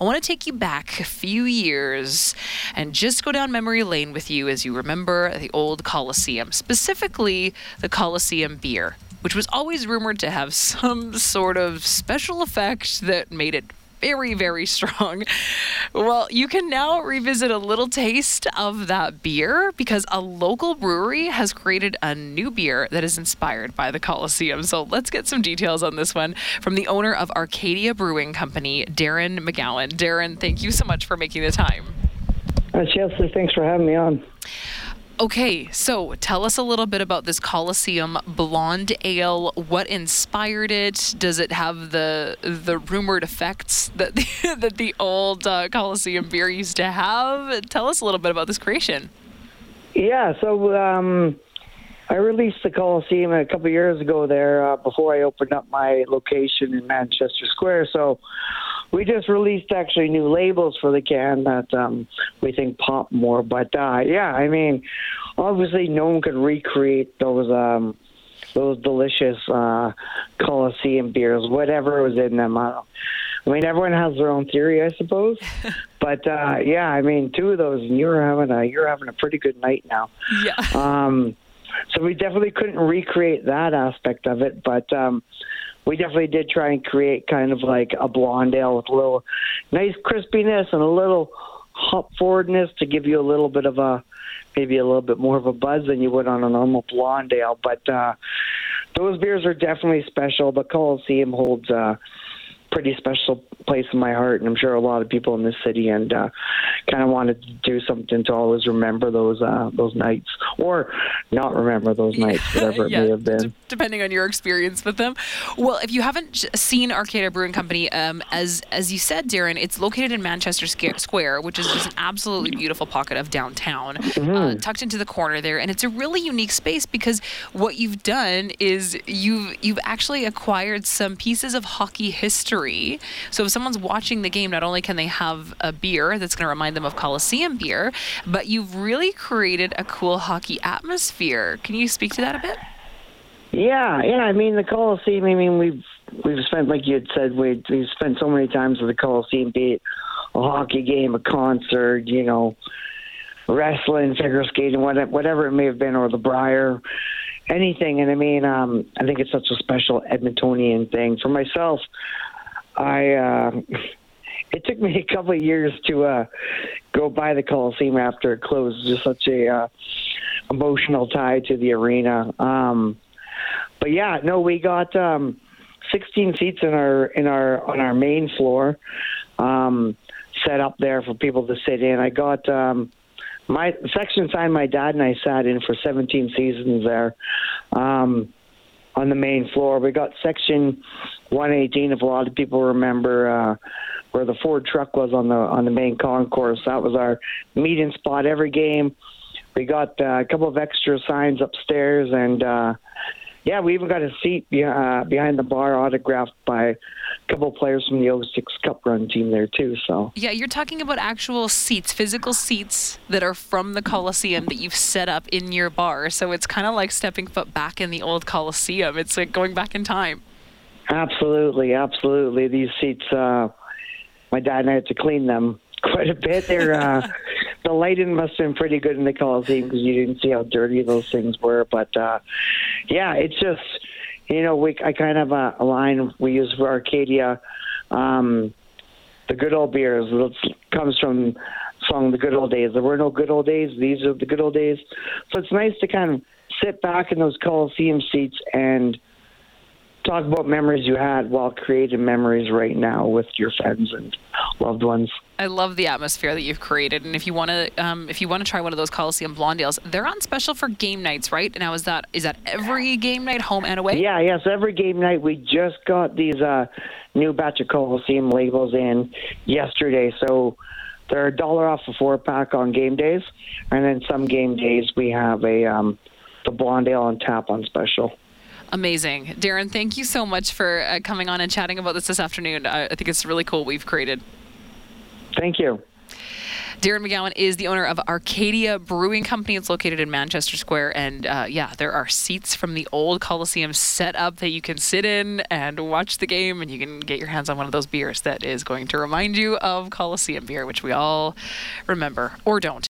I want to take you back a few years and just go down memory lane with you as you remember the old Coliseum, specifically the Coliseum beer, which was always rumored to have some sort of special effect that made it very, very strong. Well, you can now revisit a little taste of that beer because a local brewery has created a new beer that is inspired by the Coliseum. So let's get some details on this one from the owner of Arcadia Brewing Company, Darren McGeown. Darren, thank you so much for making the time. Uh, Chelsea, thanks for having me on. Okay, so tell us a little bit about this Coliseum Blonde Ale. What inspired it? Does it have the the rumored effects that the, that the old uh, Coliseum beer used to have? Tell us a little bit about this creation. Yeah, so um, I released the Coliseum a couple years ago there uh, before I opened up my location in Manchester Square. So we just released actually new labels for the can that um, we think pop more. But uh, yeah, I mean, obviously no one could recreate those um, those delicious uh, Coliseum beers, whatever was in them. I, I mean, everyone has their own theory, I suppose. but uh, yeah, I mean, two of those, and you're having a you're having a pretty good night now. Yeah. Um, so we definitely couldn't recreate that aspect of it, but um, we definitely did try and create kind of like a blonde ale with a little nice crispiness and a little hop forwardness to give you a little bit of a maybe a little bit more of a buzz than you would on a normal blonde ale. But uh, those beers are definitely special. The Coliseum holds uh, pretty special place in my heart, and I'm sure a lot of people in this city and uh, kind of wanted to do something to always remember those uh, those nights, or not remember those nights, whatever yeah, it may have been. d- depending on your experience with them. Well, if you haven't seen Arcadia Brewing Company, um, as as you said, Darren, it's located in Manchester Square, which is just an absolutely beautiful pocket of downtown, uh, tucked into the corner there, and it's a really unique space because what you've done is you've you've actually acquired some pieces of hockey history. So if someone's watching the game, not only can they have a beer that's going to remind them of Coliseum beer, but you've really created a cool hockey atmosphere. Can you speak to that a bit? Yeah, yeah. I mean, the Coliseum. I mean, we've we've spent like you had said, we we've spent so many times with the Coliseum, be it a hockey game, a concert, you know, wrestling, figure skating, whatever, whatever it may have been, or the Brier, anything. And I mean, um, I think it's such a special Edmontonian thing. For myself, I. Uh, it took me a couple of years to uh, go by the Coliseum after it closed. Just such a uh, emotional tie to the arena. Um, but yeah, no, we got um, 16 seats in our in our on our main floor, um, set up there for people to sit in. I got um, my section assigned my dad and I sat in for 17 seasons there. Um, on the main floor, we got section 118. If a lot of people remember, uh, where the Ford truck was on the on the main concourse, that was our meeting spot every game. We got uh, a couple of extra signs upstairs, and uh, yeah, we even got a seat be- uh, behind the bar autographed by a couple of players from the 06 Cup Run team there too. So Yeah, you're talking about actual seats, physical seats that are from the Coliseum that you've set up in your bar. So it's kind of like stepping foot back in the old Coliseum. It's like going back in time. Absolutely, absolutely, these seats. Uh, my dad and I had to clean them quite a bit. They're uh, the lighting must have been pretty good in the Coliseum because you didn't see how dirty those things were. But uh, yeah, it's just you know we I kind of uh, a line we use for Arcadia. Um, the good old beers it comes from song the good old days. There were no good old days. These are the good old days. So it's nice to kind of sit back in those Coliseum seats and talk about memories you had while creating memories right now with your friends and loved ones. I love the atmosphere that you've created, and if you want to, um, if you want to try one of those Coliseum blonde ales, they're on special for game nights, right? Now, is that is that every game night, home and away? Yeah, yes. Every game night, we just got these uh, new batch of Coliseum labels in yesterday, so they're a dollar off a four pack on game days, and then some game days we have a um, the blonde ale on tap on special. Amazing, Darren. Thank you so much for uh, coming on and chatting about this this afternoon. I, I think it's really cool we've created. Thank you. Darren McGeown is the owner of Arcadia Brewing Company. It's located in Manchester Square. And uh, yeah, there are seats from the old Coliseum set up that you can sit in and watch the game, and you can get your hands on one of those beers that is going to remind you of Coliseum beer, which we all remember or don't.